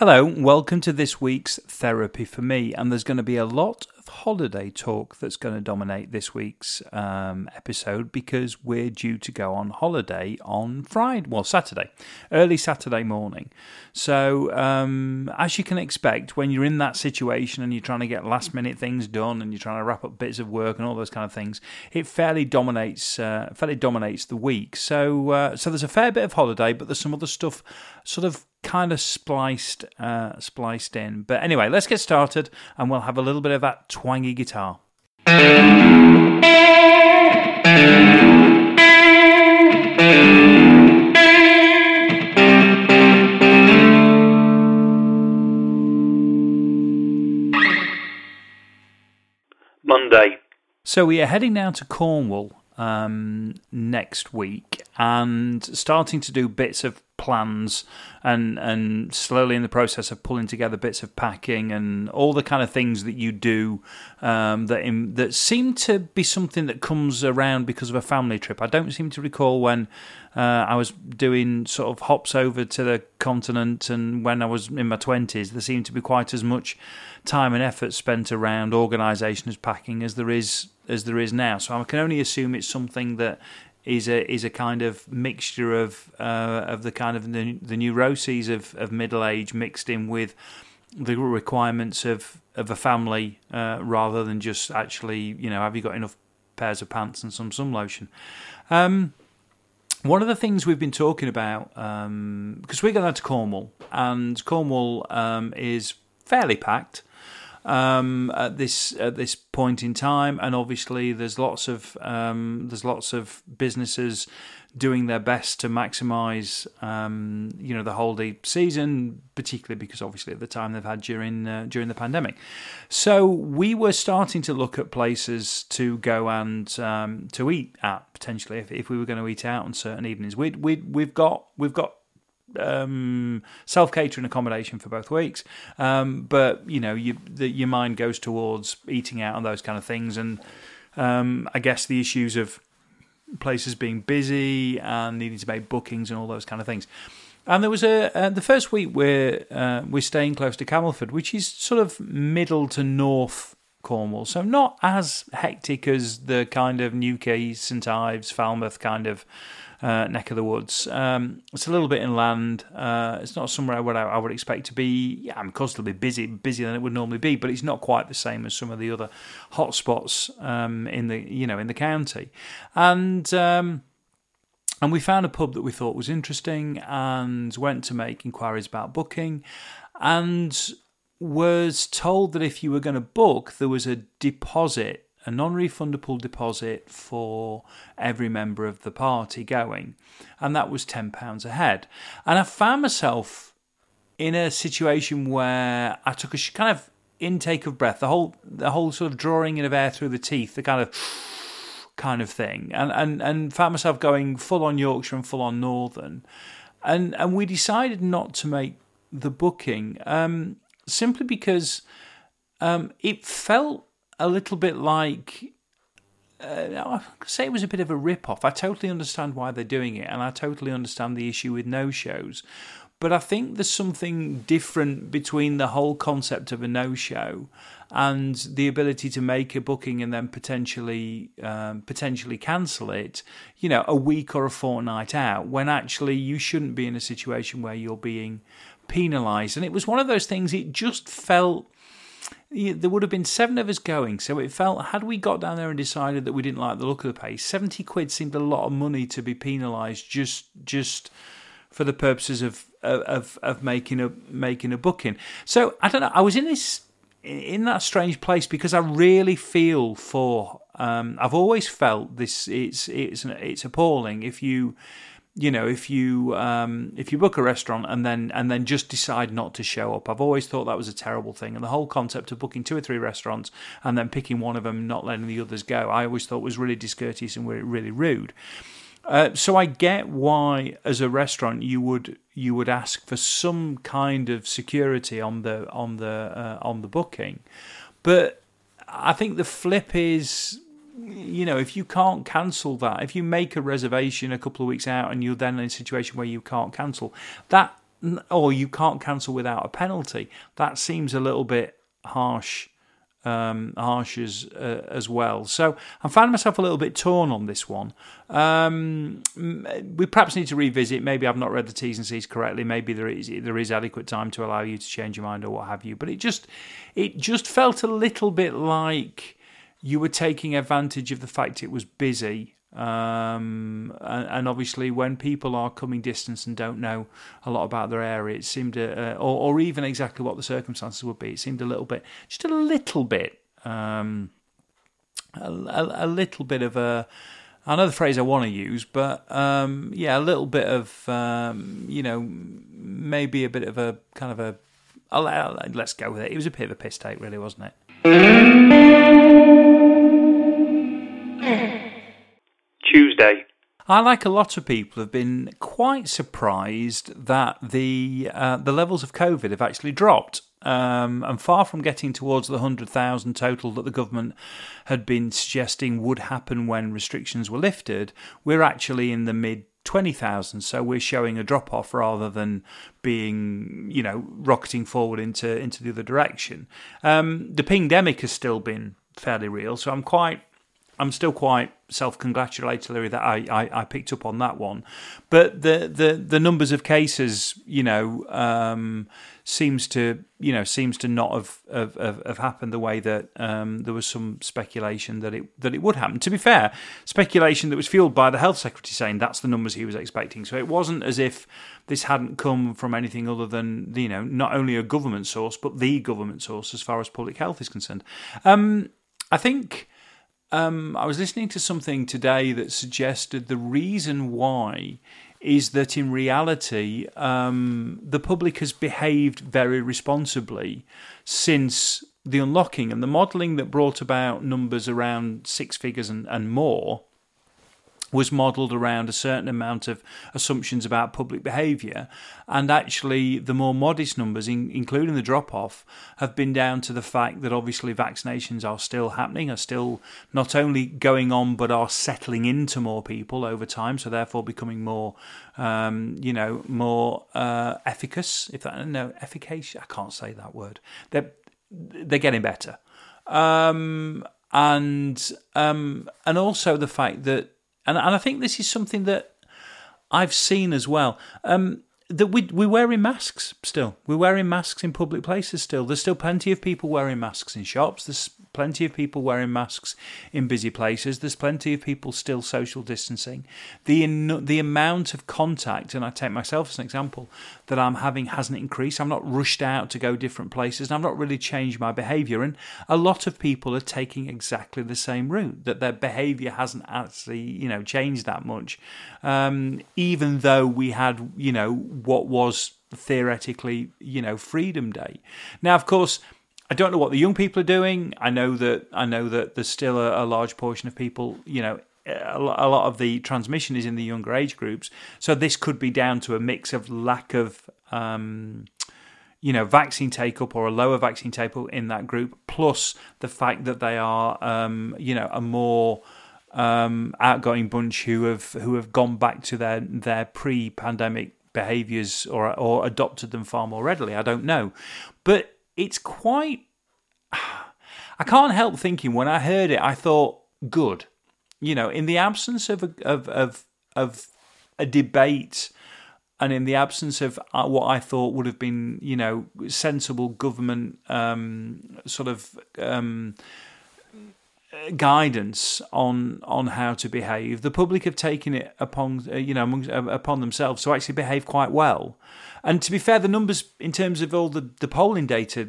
Hello, welcome to this week's Therapy for Me. And there's going to be a lot holiday talk that's going to dominate this week's um, episode because we're due to go on holiday on Friday, well, Saturday, early Saturday morning. So, um, as you can expect, when you're in that situation and you're trying to get last minute things done and you're trying to wrap up bits of work and all those kind of things, it fairly dominates, uh, fairly dominates the week. So, uh, so there's a fair bit of holiday, but there's some other stuff sort of kind of spliced uh, spliced in. But anyway, let's get started, and we'll have a little bit of that twangy guitar. Monday. So we are heading down to Cornwall um, next week and starting to do bits of plans and and slowly in the process of pulling together bits of packing and all the kind of things that you do um, that in, that seem to be something that comes around because of a family trip. I don't seem to recall when uh, I was doing sort of hops over to the continent and when I was in my twenties, there seemed to be quite as much time and effort spent around organisation as packing as there is as there is now. So I can only assume it's something that is a is a kind of mixture of uh, of the kind of the, the neuroses of, of middle age mixed in with the requirements of of a family uh, rather than just actually you know have you got enough pairs of pants and some sun lotion. Um, one of the things we've been talking about because um, we're going out to Cornwall and Cornwall um, is fairly packed um, at this at this point in time, and obviously there's lots of um, there's lots of businesses doing their best to maximise um, you know the holiday season, particularly because obviously at the time they've had during uh, during the pandemic. So we were starting to look at places to go and um, to eat at potentially if, if we were going to eat out on certain evenings. We we we've got we've got um, self catering accommodation for both weeks. Um, but you know, you, the, your mind goes towards eating out and those kind of things, and um, I guess the issues of places being busy and needing to make bookings and all those kind of things. And there was a uh, the first week we're uh, we're staying close to Camelford, which is sort of middle to north Cornwall, so not as hectic as the kind of Newquay, St Ives, Falmouth kind of uh, neck of the woods. Um, it's a little bit inland. Uh, it's not somewhere where I, I, would expect to be. Yeah, I'm constantly busy, busier than it would normally be, but it's not quite the same as some of the other hotspots um, in the you know in the county. And um, and we found a pub that we thought was interesting and went to make inquiries about booking and was told that if you were going to book, there was a deposit a non refundable deposit for every member of the party going, and that was £10 a head. And I found myself in a situation where I took a kind of intake of breath, the whole, the whole sort of drawing in of air through the teeth, the kind of kind of thing, and, and, and found myself going full on Yorkshire and full on Northern. And, and we decided not to make the booking um, simply because um, it felt a little bit like uh, I say it was a bit of a rip off. I totally understand why they're doing it, and I totally understand the issue with no shows. But I think there's something different between the whole concept of a no show and the ability to make a booking and then potentially um, potentially cancel it. You know, a week or a fortnight out when actually you shouldn't be in a situation where you're being penalised. And it was one of those things. It just felt there would have been seven of us going. So it felt, had we got down there and decided that we didn't like the look of the place, 70 quid seemed a lot of money to be penalised just just for the purposes of, of, of making a making a booking. So I don't know. I was in this in that strange place because I really feel for. Um, I've always felt this. It's it's it's appalling if you you know if you um, if you book a restaurant and then and then just decide not to show up. I've always thought that was a terrible thing. And the whole concept of booking two or three restaurants and then picking one of them not letting the others go i always thought was really discourteous and really rude. Uh, so I get why, as a restaurant, you would you would ask for some kind of security on the on the uh, on the booking, but I think the flip is you know, if you can't cancel that, if you make a reservation a couple of weeks out and you're then in a situation where you can't cancel, that or you can't cancel without a penalty. That seems a little bit harsh um, harsh as uh, as well. So I'm finding myself a little bit torn on this one. Um, we perhaps need to revisit. Maybe I've not read the T's and C's correctly. Maybe there is there is adequate time to allow you to change your mind or what have you. But it just it just felt a little bit like you were taking advantage of the fact it was busy um, and, and, obviously, when people are coming distance and don't know a lot about their area, it seemed, uh, or, or, even exactly what the circumstances would be, it seemed a little bit, just a little bit, um, a, a, a, little bit of a. I know the phrase I want to use, but um, yeah, a little bit of, um, you know, maybe a bit of a kind of a. Let's go with it. It was a bit of a piss take, really, wasn't it? Tuesday. I, like a lot of people, have been quite surprised that the uh, the levels of COVID have actually dropped. Um, and far from getting towards the 100,000 total that the government had been suggesting would happen when restrictions were lifted, we're actually in the mid 20,000. So we're showing a drop off rather than being, you know, rocketing forward into, into the other direction. Um, the pandemic has still been fairly real. So I'm quite I'm still quite self-congratulatory that I, I, I, picked up on that one. But the, the, the numbers of cases, you know, um, seems to you know seems to not have have, have happened the way that um, there was some speculation that it that it would happen. To be fair, speculation that was fueled by the health secretary saying that's the numbers he was expecting. So it wasn't as if this hadn't come from anything other than you know not only a government source but the government source as far as public health is concerned. Um, I think um, I was listening to something today that suggested the reason why is that in reality, um, the public has behaved very responsibly since the unlocking and the modelling that brought about numbers around six figures and, and more was modelled around a certain amount of assumptions about public behaviour. And actually, the more modest numbers, in, including the drop off, have been down to the fact that obviously vaccinations are still happening, are still not only going on, but are settling into more people over time. So, therefore, becoming more, um, you know, more uh, efficacious. If that, no, efficacious, I can't say that word. They're, they're getting better. Um, and um, and also the fact that and and I think this is something that I've seen as well. Um, that we we're wearing masks still. We're wearing masks in public places still. There's still plenty of people wearing masks in shops. There's plenty of people wearing masks in busy places. There's plenty of people still social distancing. The the amount of contact, and I take myself as an example, that I'm having hasn't increased. I'm not rushed out to go different places, and I've not really changed my behaviour. And a lot of people are taking exactly the same route. That their behaviour hasn't actually you know changed that much, um, even though we had you know what was theoretically, you know, Freedom Day. Now, of course, I don't know what the young people are doing. I know that I know that there's still a, a large portion of people, you know, a lot of the transmission is in the younger age groups. So this could be down to a mix of lack of, um, you know, vaccine take up or a lower vaccine take up in that group, plus the fact that they are, um, you know, a more um, outgoing bunch who have who have gone back to their their pre-pandemic behaviours or or adopted them far more readily. I don't know, but it's quite. I can't help thinking when I heard it, I thought good. You know, in the absence of a, of of of a debate and in the absence of uh, what I thought would have been, you know, sensible government um, sort of um, guidance on on how to behave. The public have taken it upon uh, you know among, uh, upon themselves to actually behave quite well. And to be fair, the numbers in terms of all the, the polling data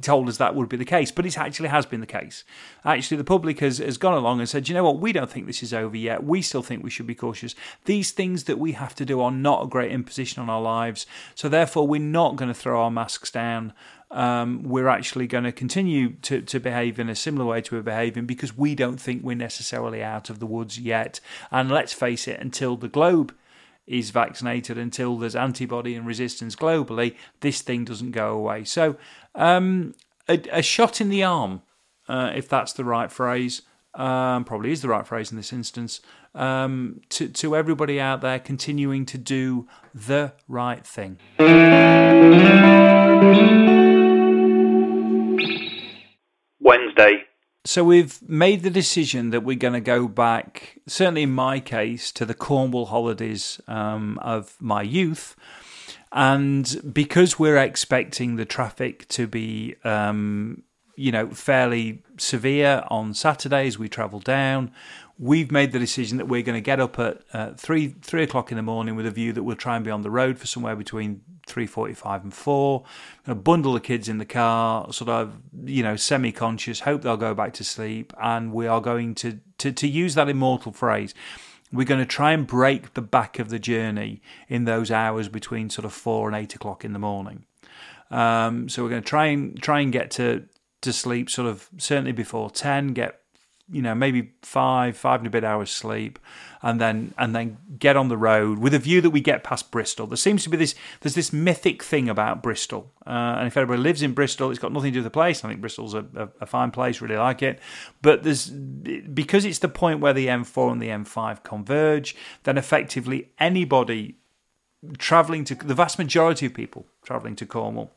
told us that would be the case, but it actually has been the case. Actually, the public has, has gone along and said, you know what, we don't think this is over yet. We still think we should be cautious. These things that we have to do are not a great imposition on our lives. So, therefore, we're not going to throw our masks down. Um, we're actually going to continue to, to behave in a similar way to we're behaving because we don't think we're necessarily out of the woods yet. And let's face it, until the globe is vaccinated until there's antibody and resistance globally, this thing doesn't go away. So, um, a, a, shot in the arm, uh, if that's the right phrase, um, probably is the right phrase in this instance, um, to, to everybody out there continuing to do the right thing. So we've made the decision that we're going to go back, certainly in my case, to the Cornwall holidays um, of my youth. And because we're expecting the traffic to be, um, you know, fairly severe on Saturdays, we travel down. We've made the decision that we're going to get up at uh, three three o'clock in the morning with a view that we'll try and be on the road for somewhere between three forty-five and four. bundle the kids in the car, sort of you know semi-conscious. Hope they'll go back to sleep, and we are going to to, to use that immortal phrase. We're going to try and break the back of the journey in those hours between sort of four and eight o'clock in the morning. Um, so we're going to try and try and get to to sleep sort of certainly before ten. Get you know maybe five five and a bit hours sleep and then and then get on the road with a view that we get past Bristol. There seems to be this there's this mythic thing about Bristol. Uh, and if anybody lives in Bristol it's got nothing to do with the place. I think Bristol's a, a, a, fine place really like it. But there's because it's the point where the M4 and the M5 converge then effectively anybody traveling to the vast majority of people traveling to Cornwall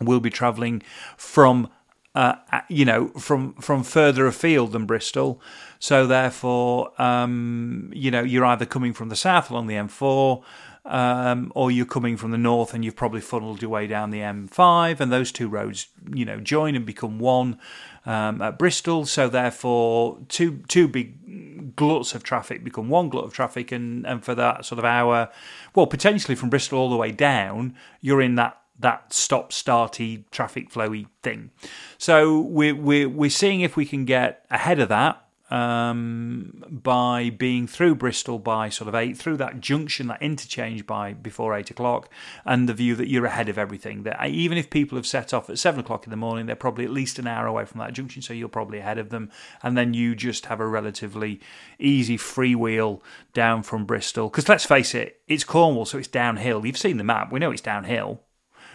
will be traveling from uh, you know, from from further afield than Bristol. So therefore, um, you know, you're either coming from the south along the M4, um, or you're coming from the north and you've probably funneled your way down the M5, and those two roads, you know, join and become one um, at Bristol. So therefore, two two big gluts of traffic become one glut of traffic, and and for that sort of hour, well, potentially from Bristol all the way down, you're in that that stop starty traffic flowy thing. So we're we're we're seeing if we can get ahead of that um, by being through Bristol by sort of eight, through that junction, that interchange by before eight o'clock, and the view that you're ahead of everything. That even if people have set off at seven o'clock in the morning, they're probably at least an hour away from that junction, so you're probably ahead of them, and then you just have a relatively easy freewheel down from Bristol. Because let's face it, it's Cornwall, so it's downhill. You've seen the map, we know it's downhill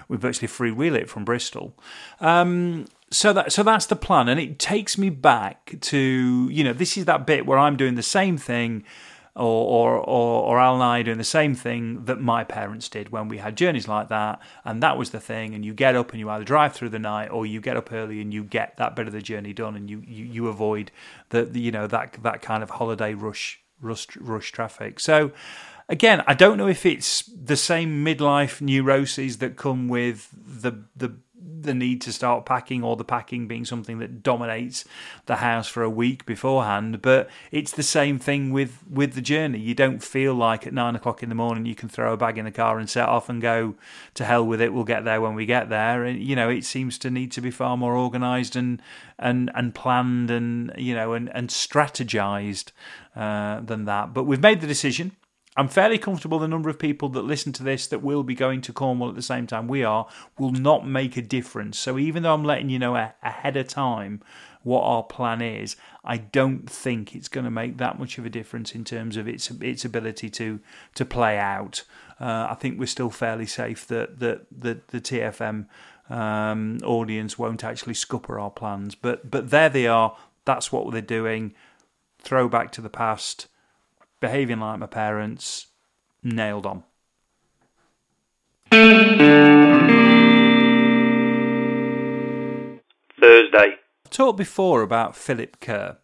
we virtually freewheel it from Bristol. Um, so that so that's the plan, and it takes me back to you know this is that bit where I'm doing the same thing. Or, or, or, or Al and I doing the same thing that my parents did when we had journeys like that, and that was the thing. And you get up and you either drive through the night, or you get up early and you get that bit of the journey done, and you, you, you avoid the, the you know that that kind of holiday rush rush rush traffic. So again, I don't know if it's the same midlife neuroses that come with the the the need to start packing or the packing being something that dominates the house for a week beforehand but it's the same thing with with the journey. You don't feel like at nine o'clock in the morning you can throw a bag in the car and set off and go to hell with it we'll get there when we get there. And you know it seems to need to be far more organized and and and planned and you know and and strategized uh, than that. But we've made the decision I'm fairly comfortable the number of people that listen to this that will be going to Cornwall at the same time we are will not make a difference. So even though I'm letting you know ahead of time what our plan is, I don't think it's going to make that much of a difference in terms of its its ability to to play out. Uh, I think we're still fairly safe that that, that the TFM um, audience won't actually scupper our plans. But but there they are. That's what they're doing. Throwback to the past behaving like my parents, nailed on. Thursday. I talked before about Philip Kerr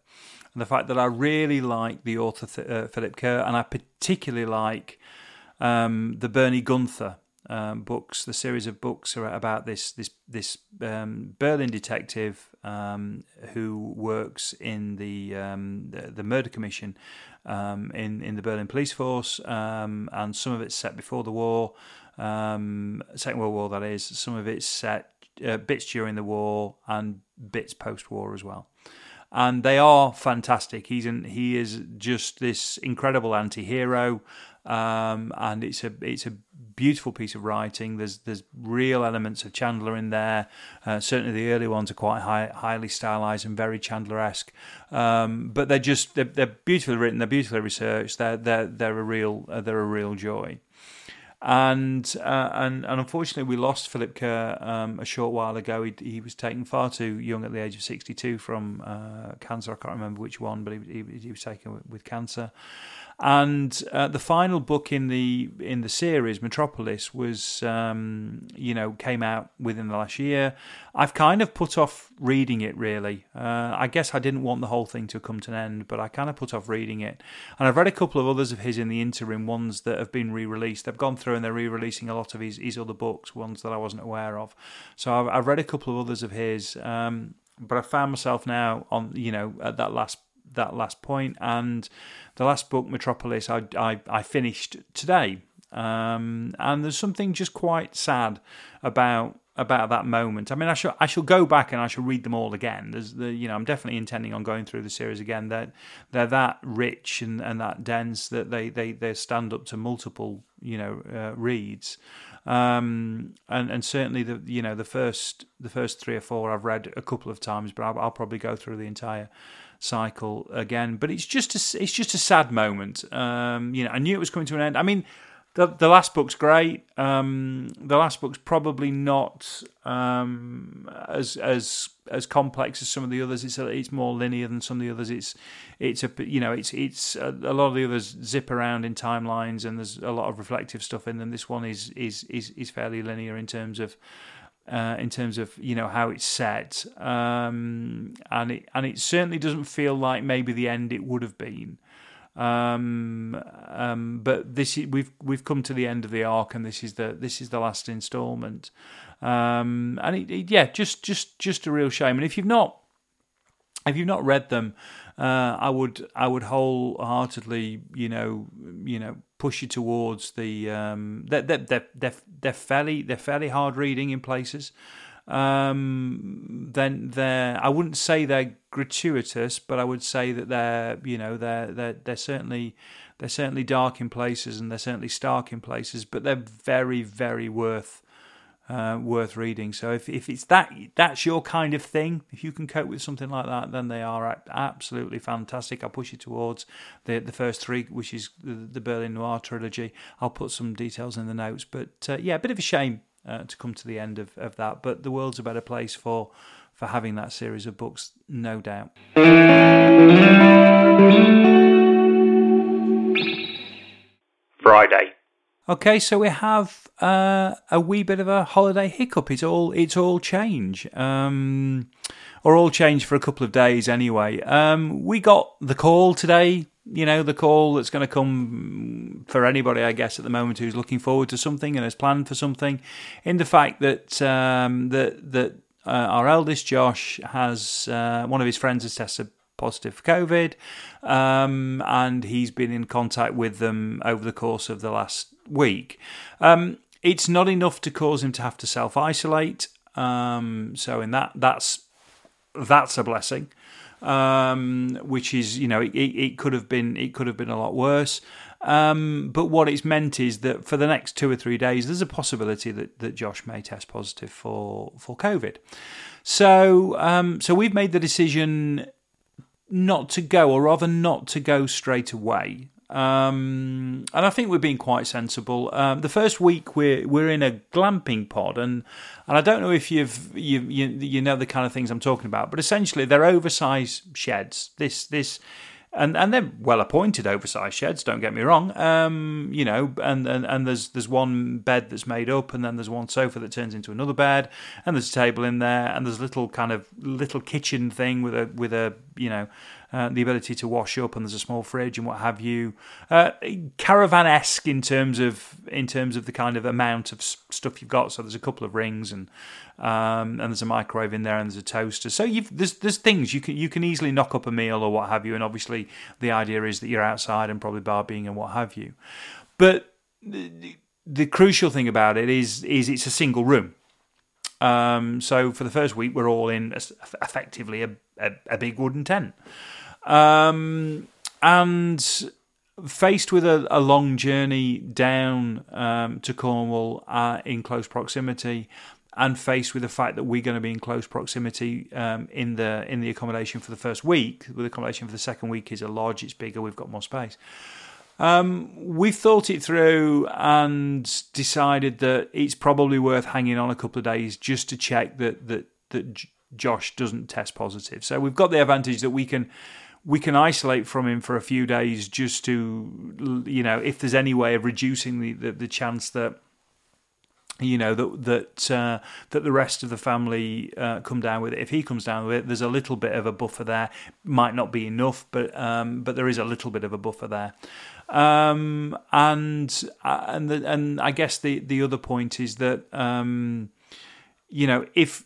and the fact that I really like the author uh, Philip Kerr, and I particularly like um, the Bernie Gunther um, books, the series of books are about this this this um, Berlin detective um, who works in the, um, the, the murder commission um, in in the Berlin police force, um, and some of it's set before the war, Second World War that is. Some of it's set uh, bits during the war and bits post war as well and they are fantastic. He's an, he is just this incredible anti-hero, um, and it's a it's a beautiful piece of writing. There's there's real elements of Chandler in there. Uh, certainly, the early ones are quite high, highly stylized and very Chandler-esque. Um, but they're just they're, they're, beautifully written. They're beautifully researched. They're they're they're a real uh, they're a real joy. and uh, and and unfortunately we lost Philip Kerr um, a short while ago. He, he was taken far too young at the age of 62 from uh, cancer. I can't remember which one, but he, he, he was taken with cancer. And uh, the final book in the in the series, Metropolis, was um, you know came out within the last year. I've kind of put off reading it really. Uh, I guess I didn't want the whole thing to come to an end, but I kind of put off reading it. And I've read a couple of others of his in the interim, ones that have been re-released. They've gone through and they're re-releasing a lot of his, his other books, ones that I wasn't aware of. So I've, I've read a couple of others of his. Um, but I found myself now on you know at that last that last point. And the last book, Metropolis, I I, I finished today. Um, and there's something just quite sad about about that moment. I mean, I shall I shall go back and I shall read them all again. There's the you know I'm definitely intending on going through the series again. They're, they're that rich and, and that dense that they, they, they stand up to multiple you know uh, reads. Um, and and certainly the you know the first the first three or four I've read a couple of times, but I'll, I'll probably go through the entire cycle again. But it's just a, it's just a sad moment. Um, you know, I knew it was coming to an end. I mean, the the last book's great. Um, the last book's probably not um, as as as complex as some of the others. It's a, it's more linear than some of the others. It's it's a you know it's it's a, a, lot of the others zip around in timelines and there's a lot of reflective stuff in them. This one is is is is fairly linear in terms of uh, in terms of you know how it's set, um, and it and it certainly doesn't feel like maybe the end it would have been. Um, um, but this is, we've we've come to the end of the arc, and this is the this is the last instalment. Um, and it, it, yeah, just just just a real shame. And if you've not if you've not read them, uh, I would I would wholeheartedly you know you know push you towards the um, they're, they're, they're, they're fairly they're fairly hard reading in places. Um, then they're I wouldn't say they're gratuitous, but I would say that they're you know they're they're they're certainly they're certainly dark in places and they're certainly stark in places, but they're very very worth uh, worth reading. So if, if it's that that's your kind of thing, if you can cope with something like that, then they are absolutely fantastic. I'll push you towards the the first three, which is the, the Berlin Noir trilogy. I'll put some details in the notes, but uh, yeah, a bit of a shame uh, to come to the end of, of that. But the world's a better place for for having that series of books, no doubt. Friday. Okay, so we have uh, a wee bit of a holiday hiccup. It's all it's all change, um, or all change for a couple of days anyway. Um, we got the call today. You know, the call that's going to come for anybody, I guess, at the moment who's looking forward to something and has planned for something. In the fact that um, that that uh, our eldest Josh has uh, one of his friends has tested positive for COVID, um, and he's been in contact with them over the course of the last week. Um, it's not enough to cause him to have to self isolate. Um, so in that, that's that's a blessing. Um, which is, you know, it, it, could have been it could have been a lot worse. Um, but what it's meant is that for the next two or three days, there's a possibility that, that Josh may test positive for for COVID. So um, so we've made the decision not to go, or rather not to go straight away. Um, and I think we're being quite sensible. Um, the first week we're we're in a glamping pod, and and I don't know if you've you, you you know the kind of things I'm talking about, but essentially they're oversized sheds. This this and and they're well appointed oversized sheds. Don't get me wrong. Um, you know, and, and and there's there's one bed that's made up, and then there's one sofa that turns into another bed, and there's a table in there, and there's a little kind of little kitchen thing with a with a you know uh, the ability to wash up, and there's a small fridge and what have you. Uh, caravan esque in terms of in terms of the kind of amount of stuff you've got. So there's a couple of rings and um, and there's a microwave in there and there's a toaster. So there's there's things you can you can easily knock up a meal or what have you. And obviously the idea is that you're outside and probably barbing and what have you. But the, the crucial thing about it is is it's a single room. Um, so for the first week, we're all in effectively a, a, a big wooden tent. Um, and faced with a, a, long journey down um, to Cornwall uh, in close proximity, and faced with the fact that we're going to be in close proximity um, in the in the accommodation for the first week, with accommodation for the second week is a lodge, it's bigger, we've got more space. Um, we've thought it through and decided that it's probably worth hanging on a couple of days just to check that that that Josh doesn't test positive. So we've got the advantage that we can we can isolate from him for a few days just to you know if there's any way of reducing the the, the chance that you know that that uh, that the rest of the family uh, come down with it. If he comes down with it, there's a little bit of a buffer there. Might not be enough, but um, but there is a little bit of a buffer there. Um, and uh, and the, and I guess the the other point is that um, you know if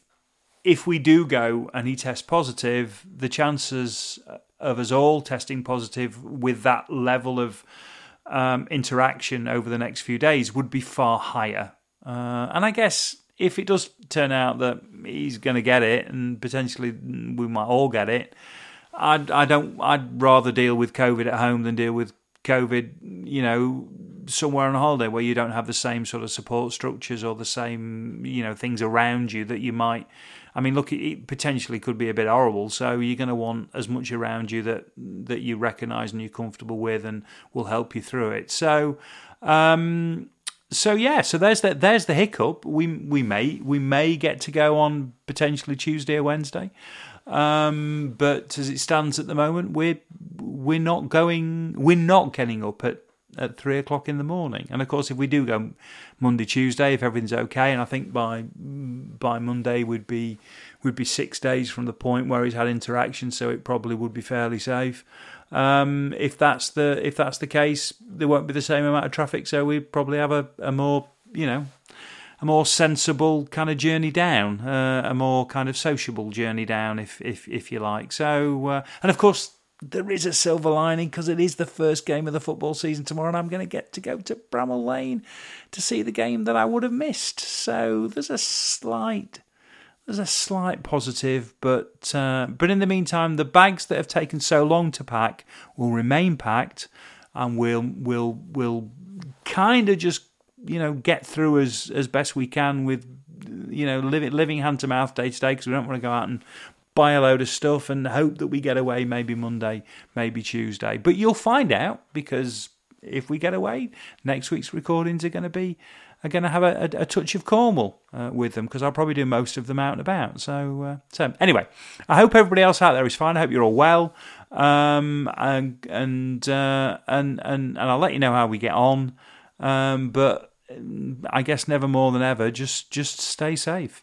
if we do go and he tests positive, the chances of us all testing positive with that level of um, interaction over the next few days would be far higher. Uh, and I guess if it does turn out that he's going to get it, and potentially we might all get it, I'd, I don't. I'd rather deal with COVID at home than deal with COVID, you know, somewhere on holiday where you don't have the same sort of support structures or the same, you know, things around you that you might. I mean, look, it potentially could be a bit horrible. So you're going to want as much around you that that you recognise and you're comfortable with, and will help you through it. So. Um, so yeah, so there's the there's the hiccup. We we may we may get to go on potentially Tuesday or Wednesday, um, but as it stands at the moment, we're we're not going. We're not getting up at at three o'clock in the morning. And of course, if we do go Monday, Tuesday, if everything's okay, and I think by by Monday would be would be six days from the point where he's had interaction, so it probably would be fairly safe. Um, if that's the if that's the case, there won't be the same amount of traffic, so we probably have a, a more you know a more sensible kind of journey down, uh, a more kind of sociable journey down, if if if you like. So, uh, and of course, there is a silver lining because it is the first game of the football season tomorrow, and I'm going to get to go to Bramall Lane to see the game that I would have missed. So there's a slight there's a slight positive, but uh, but in the meantime, the bags that have taken so long to pack will remain packed, and we'll we'll we'll kind of just you know get through as as best we can with you know living living hand to mouth day to day because we don't want to go out and buy a load of stuff and hope that we get away maybe Monday, maybe Tuesday. But you'll find out because if we get away, next week's recordings are going to be are going to have a, a, a touch of Cornwall uh, with them because I'll probably do most of them out and about. So, uh, so anyway, I hope everybody else out there is fine. I hope you're all well, um, and and, uh, and and and I'll let you know how we get on. Um, but I guess never more than ever, just just stay safe.